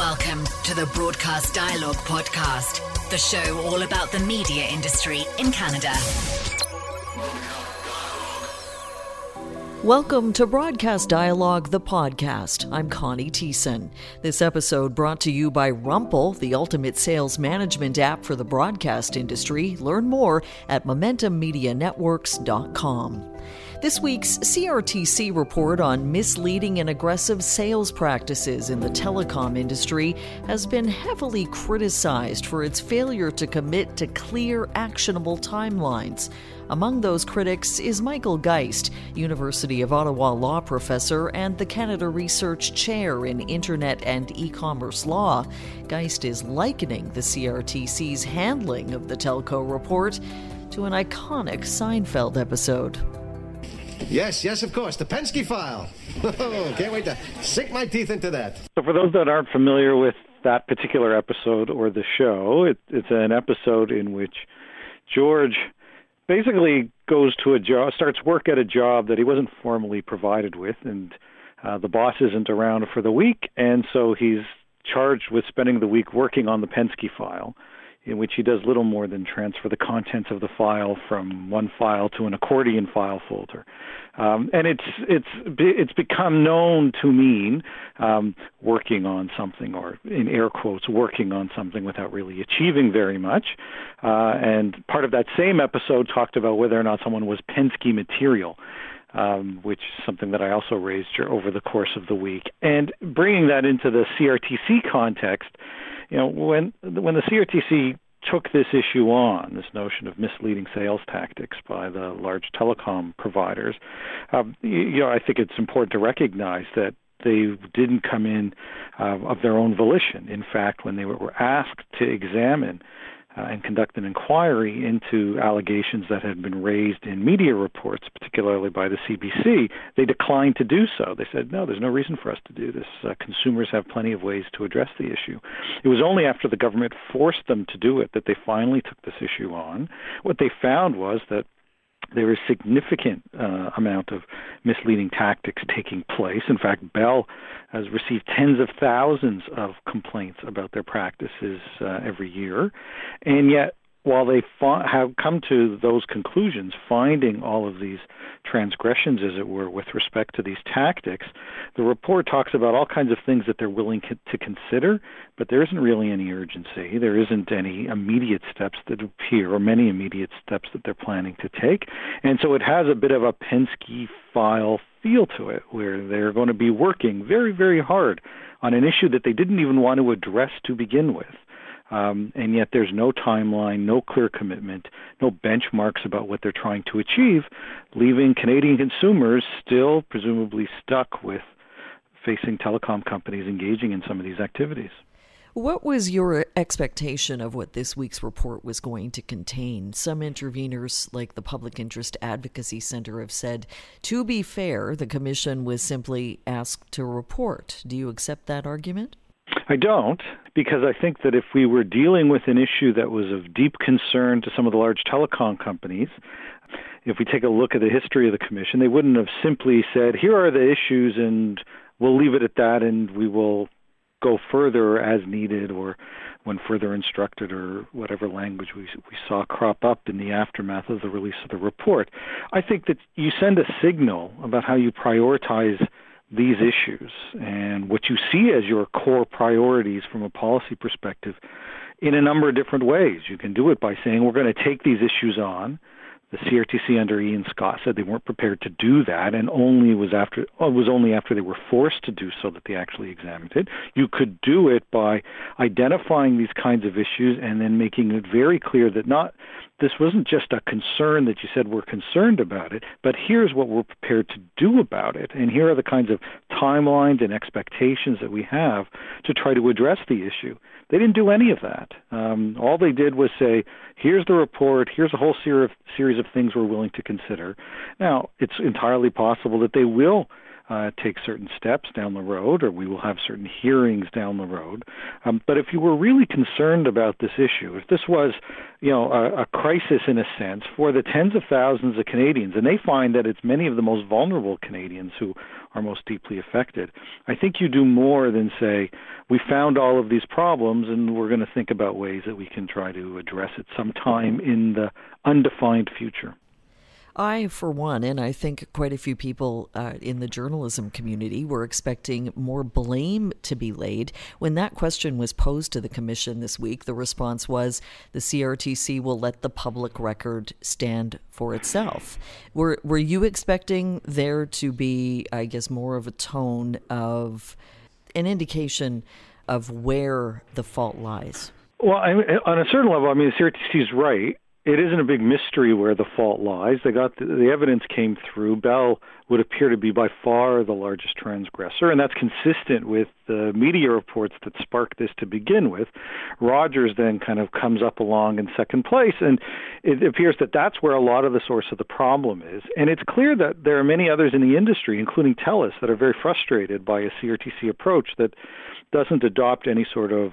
Welcome to the Broadcast Dialogue Podcast, the show all about the media industry in Canada. Welcome to Broadcast Dialogue, the podcast. I'm Connie Thiessen. This episode brought to you by Rumple, the ultimate sales management app for the broadcast industry. Learn more at MomentumMediaNetworks.com. This week's CRTC report on misleading and aggressive sales practices in the telecom industry has been heavily criticized for its failure to commit to clear, actionable timelines. Among those critics is Michael Geist, University of Ottawa law professor and the Canada Research Chair in Internet and E commerce law. Geist is likening the CRTC's handling of the telco report to an iconic Seinfeld episode. Yes, yes, of course. The Penske file. Oh, can't wait to sink my teeth into that. So, for those that aren't familiar with that particular episode or the show, it, it's an episode in which George basically goes to a job, starts work at a job that he wasn't formally provided with, and uh, the boss isn't around for the week, and so he's charged with spending the week working on the Penske file in which he does little more than transfer the contents of the file from one file to an accordion file folder. Um, and it's it's it's become known to mean um, working on something, or in air quotes, working on something without really achieving very much. Uh, and part of that same episode talked about whether or not someone was Penske material. Um, which is something that I also raised over the course of the week. And bringing that into the CRTC context, you know, when when the CRTC took this issue on, this notion of misleading sales tactics by the large telecom providers, um, you, know, I think it's important to recognize that they didn't come in uh, of their own volition. In fact, when they were asked to examine uh, and conduct an inquiry into allegations that had been raised in media reports, particularly by the CBC, they declined to do so. They said, no, there's no reason for us to do this. Uh, consumers have plenty of ways to address the issue. It was only after the government forced them to do it that they finally took this issue on. What they found was that there is significant uh, amount of misleading tactics taking place. In fact, Bell has received tens of thousands of complaints about their practices uh, every year, and yet while they fa- have come to those conclusions, finding all of these transgressions, as it were, with respect to these tactics, the report talks about all kinds of things that they're willing to consider, but there isn't really any urgency. There isn't any immediate steps that appear, or many immediate steps that they're planning to take. And so it has a bit of a Penske file feel to it, where they're going to be working very, very hard on an issue that they didn't even want to address to begin with. Um, and yet there's no timeline, no clear commitment, no benchmarks about what they're trying to achieve, leaving Canadian consumers still presumably stuck with facing telecom companies engaging in some of these activities. What was your expectation of what this week's report was going to contain? Some interveners, like the Public Interest Advocacy Center, have said, to be fair, the Commission was simply asked to report. Do you accept that argument? I don't, because I think that if we were dealing with an issue that was of deep concern to some of the large telecom companies, if we take a look at the history of the commission, they wouldn't have simply said, here are the issues and we'll leave it at that and we will go further as needed or when further instructed or whatever language we, we saw crop up in the aftermath of the release of the report. I think that you send a signal about how you prioritize these issues and what you see as your core priorities from a policy perspective in a number of different ways. You can do it by saying we're going to take these issues on. The CRTC under Ian Scott said they weren't prepared to do that, and only was after it was only after they were forced to do so that they actually examined it. You could do it by identifying these kinds of issues and then making it very clear that not this wasn't just a concern that you said we're concerned about it, but here's what we're prepared to do about it. And here are the kinds of timelines and expectations that we have to try to address the issue. They didn't do any of that. Um, all they did was say, here's the report, here's a whole ser- series of things we're willing to consider. Now, it's entirely possible that they will uh, take certain steps down the road, or we will have certain hearings down the road. Um, but if you were really concerned about this issue, if this was, you know, a, a crisis in a sense for the tens of thousands of Canadians, and they find that it's many of the most vulnerable Canadians who are most deeply affected, I think you do more than say we found all of these problems and we're going to think about ways that we can try to address it sometime in the undefined future. I, for one, and I think quite a few people uh, in the journalism community were expecting more blame to be laid. When that question was posed to the commission this week, the response was the CRTC will let the public record stand for itself. Were Were you expecting there to be, I guess, more of a tone of an indication of where the fault lies? Well, I, on a certain level, I mean, the CRTC is right it isn't a big mystery where the fault lies. They got the, the, evidence came through. Bell would appear to be by far the largest transgressor, and that's consistent with the media reports that sparked this to begin with. Rogers then kind of comes up along in second place, and it appears that that's where a lot of the source of the problem is. And it's clear that there are many others in the industry, including TELUS, that are very frustrated by a CRTC approach that doesn't adopt any sort of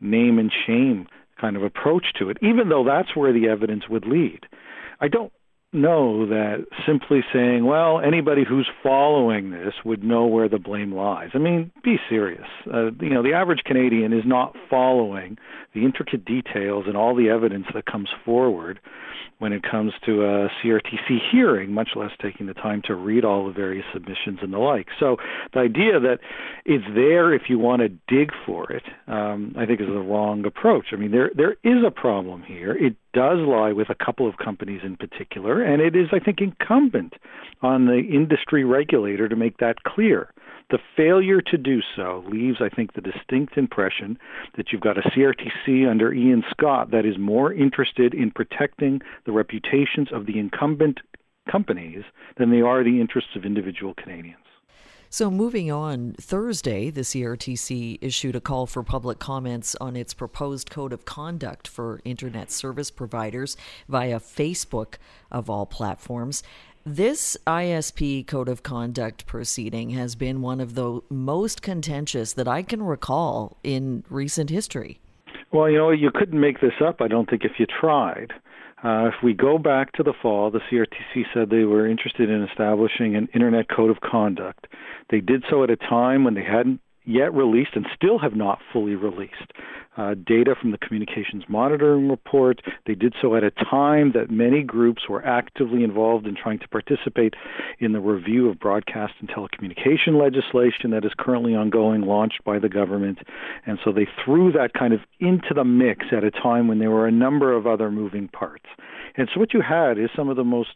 name and shame kind of approach to it, even though that's where the evidence would lead. I don't know that simply saying, well, anybody who's following this would know where the blame lies. I mean, be serious. Uh, you know, the average Canadian is not following the intricate details and all the evidence that comes forward when it comes to a CRTC hearing, much less taking the time to read all the various submissions and the like. So the idea that it's there if you want to dig for it, um, I think is the wrong approach. I mean, there there is a problem here. It does lie with a couple of companies in particular, and it is, I think, incumbent on the industry regulator to make that clear. The failure to do so leaves, I think, the distinct impression that you've got a CRTC under Ian Scott that is more interested in protecting the reputations of the incumbent companies than they are the interests of individual Canadians. So, moving on, Thursday, the CRTC issued a call for public comments on its proposed code of conduct for internet service providers via Facebook, of all platforms. This ISP code of conduct proceeding has been one of the most contentious that I can recall in recent history. Well, you know, you couldn't make this up, I don't think, if you tried. Uh, if we go back to the fall, the CRTC said they were interested in establishing an Internet Code of Conduct. They did so at a time when they hadn't yet released and still have not fully released uh, data from the Communications Monitoring Report. They did so at a time that many groups were actively involved in trying to participate in the review of broadcast and telecommunication legislation that is currently ongoing, launched by the government. And so they threw that kind of into the mix at a time when there were a number of other moving parts. And so what you had is some of the most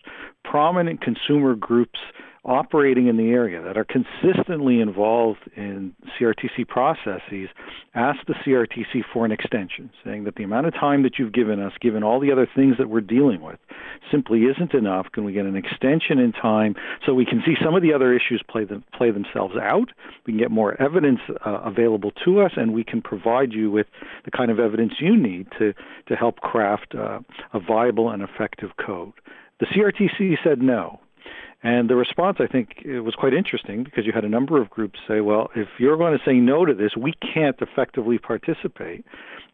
prominent consumer groups operating in the area that are consistently involved in CRTC processes ask the CRTC for an extension, saying that the amount of time that you've given us, given all the other things that we're dealing with, simply isn't enough. Can we get an extension in time so we can see some of the other issues play play themselves out? We can get more evidence uh, available to us, and we can provide you with the kind of evidence you need to to help craft uh, a viable and effective code. The CRTC said no. And the response, I think, was quite interesting because you had a number of groups say, well, if you're going to say no to this, we can't effectively participate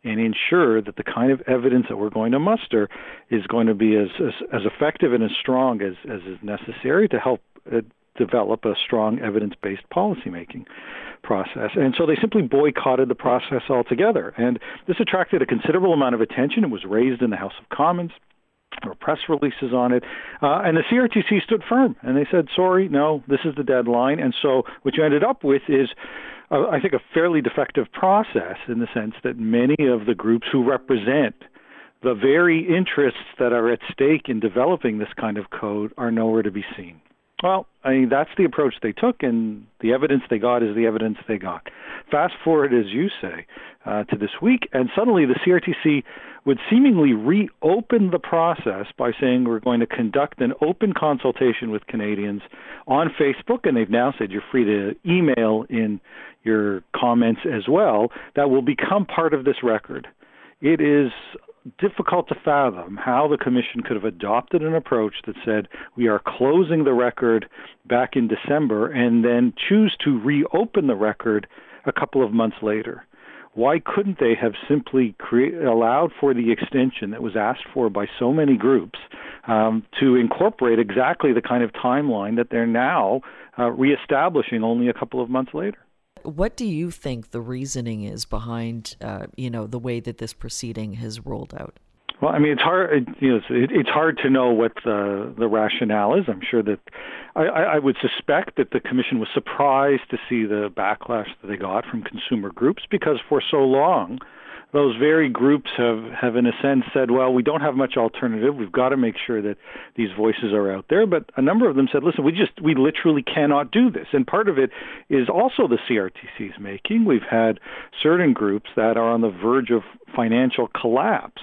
and ensure that the kind of evidence that we're going to muster is going to be as, as, as effective and as strong as, as is necessary to help uh, develop a strong evidence based policymaking process. And so they simply boycotted the process altogether. And this attracted a considerable amount of attention. It was raised in the House of Commons or press releases on it. Uh, and the CRTC stood firm and they said, sorry, no, this is the deadline. And so what you ended up with is, uh, I think, a fairly defective process in the sense that many of the groups who represent the very interests that are at stake in developing this kind of code are nowhere to be seen. Well, I mean, that's the approach they took, and the evidence they got is the evidence they got. Fast forward, as you say, uh, to this week, and suddenly the CRTC would seemingly reopen the process by saying we're going to conduct an open consultation with Canadians on Facebook, and they've now said you're free to email in your comments as well. That will become part of this record. It is difficult to fathom how the commission could have adopted an approach that said we are closing the record back in December and then choose to reopen the record a couple of months later. Why couldn't they have simply create, allowed for the extension that was asked for by so many groups um, to incorporate exactly the kind of timeline that they're now uh, reestablishing only a couple of months later? What do you think the reasoning is behind, uh, you know, the way that this proceeding has rolled out? Well, I mean, it's hard. You know, it's hard to know what the the rationale is. I'm sure that I, I would suspect that the commission was surprised to see the backlash that they got from consumer groups because for so long those very groups have, have in a sense said, well, we don't have much alternative. We've got to make sure that these voices are out there. But a number of them said, listen, we just we literally cannot do this. And part of it is also the CRTC's making. We've had certain groups that are on the verge of financial collapse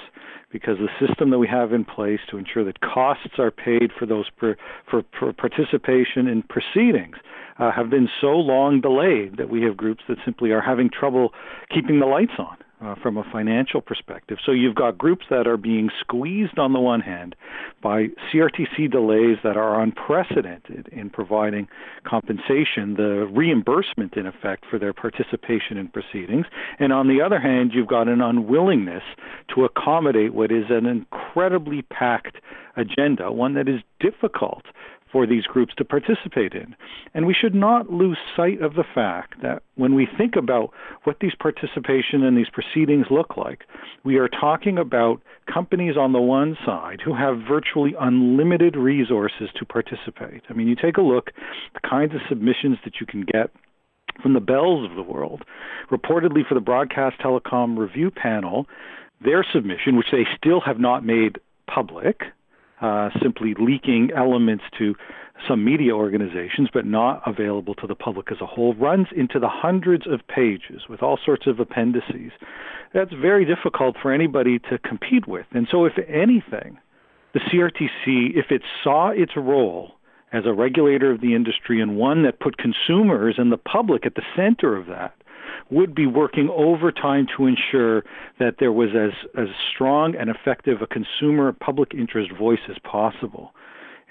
because the system that we have in place to ensure that costs are paid for those per, for, for participation in proceedings uh, have been so long delayed that we have groups that simply are having trouble keeping the lights on uh, from a financial perspective. So you've got groups that are being squeezed on the one hand by CRTC delays that are unprecedented in providing compensation, the reimbursement in effect for their participation in proceedings, and on the other hand, you've got an unwillingness to accommodate what is an incredibly packed agenda, one that is difficult for these groups to participate in. And we should not lose sight of the fact that when we think about what these participation and these proceedings look like, we are talking about companies on the one side who have virtually unlimited resources to participate. I mean, you take a look the kinds of submissions that you can get from the bells of the world. Reportedly for the Broadcast Telecom Review Panel, their submission, which they still have not made public, uh, simply leaking elements to some media organizations, but not available to the public as a whole, runs into the hundreds of pages with all sorts of appendices. That's very difficult for anybody to compete with. And so, if anything, the CRTC, if it saw its role as a regulator of the industry and one that put consumers and the public at the center of that, would be working overtime to ensure that there was as, as strong and effective a consumer public interest voice as possible.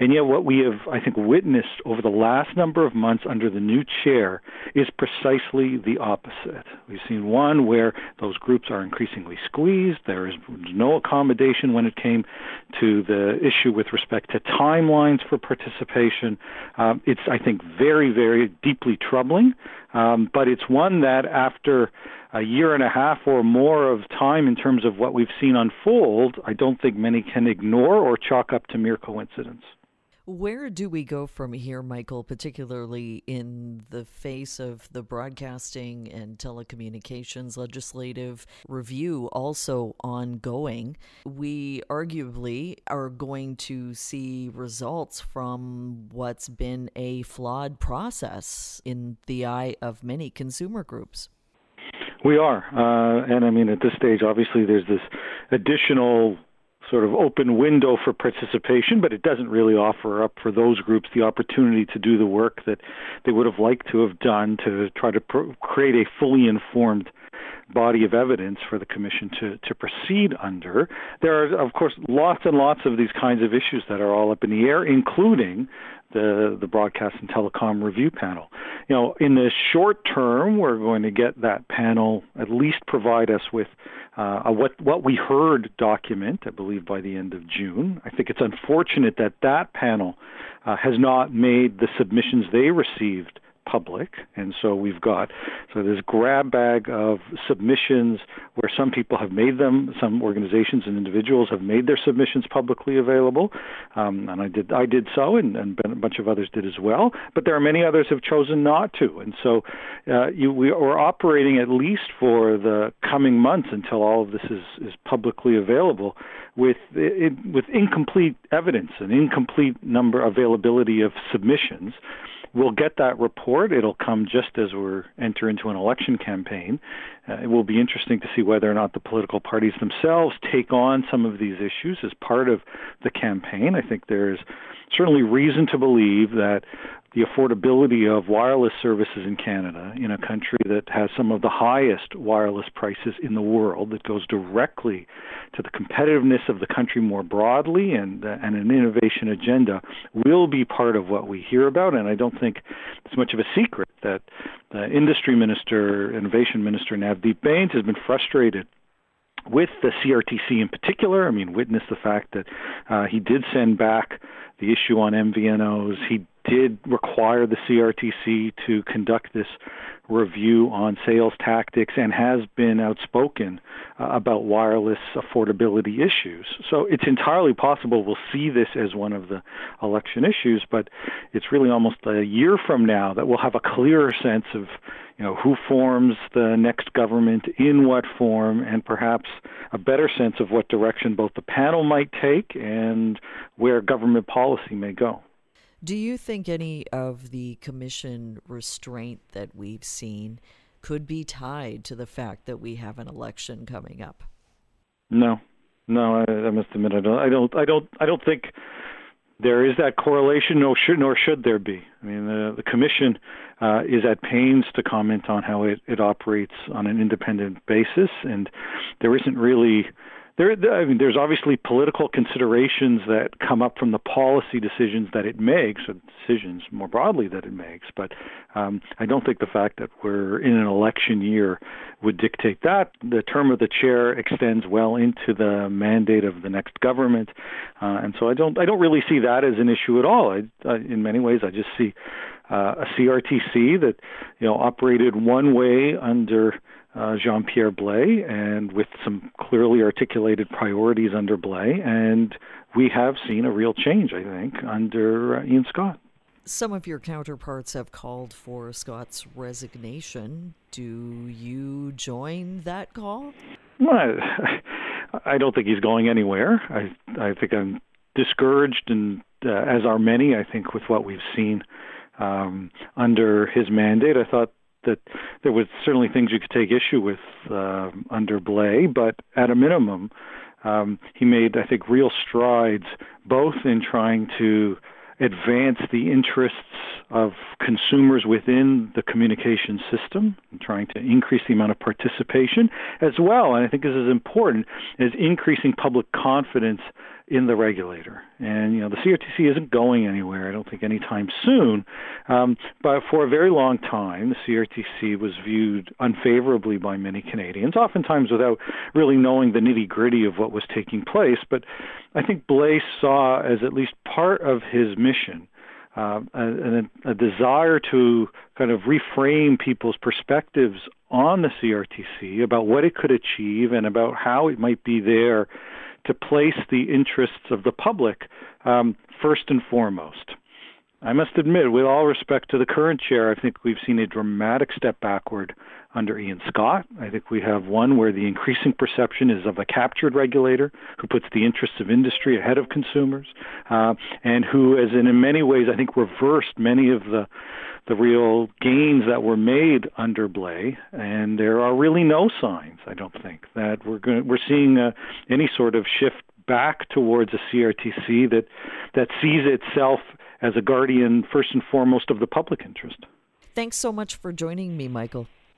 And yet, what we have, I think, witnessed over the last number of months under the new chair is precisely the opposite. We've seen one where those groups are increasingly squeezed. There is no accommodation when it came to the issue with respect to timelines for participation. Um, it's, I think, very, very deeply troubling. Um, but it's one that, after a year and a half or more of time in terms of what we've seen unfold, I don't think many can ignore or chalk up to mere coincidence. Where do we go from here, Michael, particularly in the face of the broadcasting and telecommunications legislative review also ongoing? We arguably are going to see results from what's been a flawed process in the eye of many consumer groups. We are. Uh, and I mean, at this stage, obviously, there's this additional sort of open window for participation, but it doesn't really offer up for those groups the opportunity to do the work that they would have liked to have done to try to pro- create a fully informed body of evidence for the commission to, to proceed under. There are, of course, lots and lots of these kinds of issues that are all up in the air, including the the broadcast and telecom review panel. You know, in the short term, we're going to get that panel at least provide us with uh, a what what we heard document. I believe by the end of June. I think it's unfortunate that that panel uh, has not made the submissions they received public, and so we've got so this grab bag of submissions where some people have made them, some organizations and individuals have made their submissions publicly available, um, and I did I did so, and, and a bunch of others did as well. But there are many others have chosen not to, and so uh, you, we are operating at least for the coming months until all of this is is publicly available with it, with incomplete evidence and incomplete number availability of submissions we'll get that report. It'll come just as we're enter into an election campaign. Uh, it will be interesting to see whether or not the political parties themselves take on some of these issues as part of the campaign. I think there's certainly reason to believe that the affordability of wireless services in Canada, in a country that has some of the highest wireless prices in the world, that goes directly to the competitiveness of the country more broadly and, uh, and an innovation agenda, will be part of what we hear about. And I don't think it's much of a secret that the industry minister, innovation minister Navdeep Bains has been frustrated with the CRTC in particular. I mean, witness the fact that uh, he did send back the issue on MVNOs. He did require the CRTC to conduct this review on sales tactics and has been outspoken uh, about wireless affordability issues. So it's entirely possible we'll see this as one of the election issues, but it's really almost a year from now that we'll have a clearer sense of you know who forms the next government in what form and perhaps a better sense of what direction both the panel might take and where government policy may go. Do you think any of the commission restraint that we've seen could be tied to the fact that we have an election coming up? No, no, I, I must admit I don't. I don't. I don't. I don't think there is that correlation. Nor should nor should there be. I mean, the, the commission uh, is at pains to comment on how it, it operates on an independent basis, and there isn't really there, I mean, there's obviously political considerations that come up from the policy decisions that it makes, or decisions more broadly that it makes. But um, I don't think the fact that we're in an election year would dictate that. The term of the chair extends well into the mandate of the next government, uh, and so I don't, I don't really see that as an issue at all. I, I, in many ways, I just see uh, a CRTC that you know operated one way under uh, Jean Pierre Blais and with some clearly articulated priorities under Blais. And we have seen a real change, I think, under uh, Ian Scott. Some of your counterparts have called for Scott's resignation. Do you join that call? Well, I don't think he's going anywhere. I I think I'm discouraged, and uh, as are many, I think, with what we've seen um, under his mandate. I thought that there was certainly things you could take issue with uh, under Blais, but at a minimum, um, he made, I think, real strides both in trying to advance the interests of consumers within the communication system, trying to increase the amount of participation, as well, and I think this is important, is increasing public confidence in the regulator. And you know, the CRTC isn't going anywhere. I don't think anytime soon. Um, but for a very long time, the CRTC was viewed unfavorably by many Canadians, oftentimes without really knowing the nitty gritty of what was taking place. But I think Blais saw as at least part of his mission. Uh, a, a desire to kind of reframe people's perspectives on the CRTC about what it could achieve and about how it might be there to place the interests of the public um, first and foremost. I must admit, with all respect to the current chair, I think we've seen a dramatic step backward under Ian Scott. I think we have one where the increasing perception is of a captured regulator who puts the interests of industry ahead of consumers, uh, and who, as in, many ways, I think reversed many of the the real gains that were made under Blais, and there are really no signs, I don't think, that we're going we're seeing uh, any sort of shift back towards a CRTC that that sees itself as a guardian first and foremost of the public interest. Thanks so much for joining me, Michael.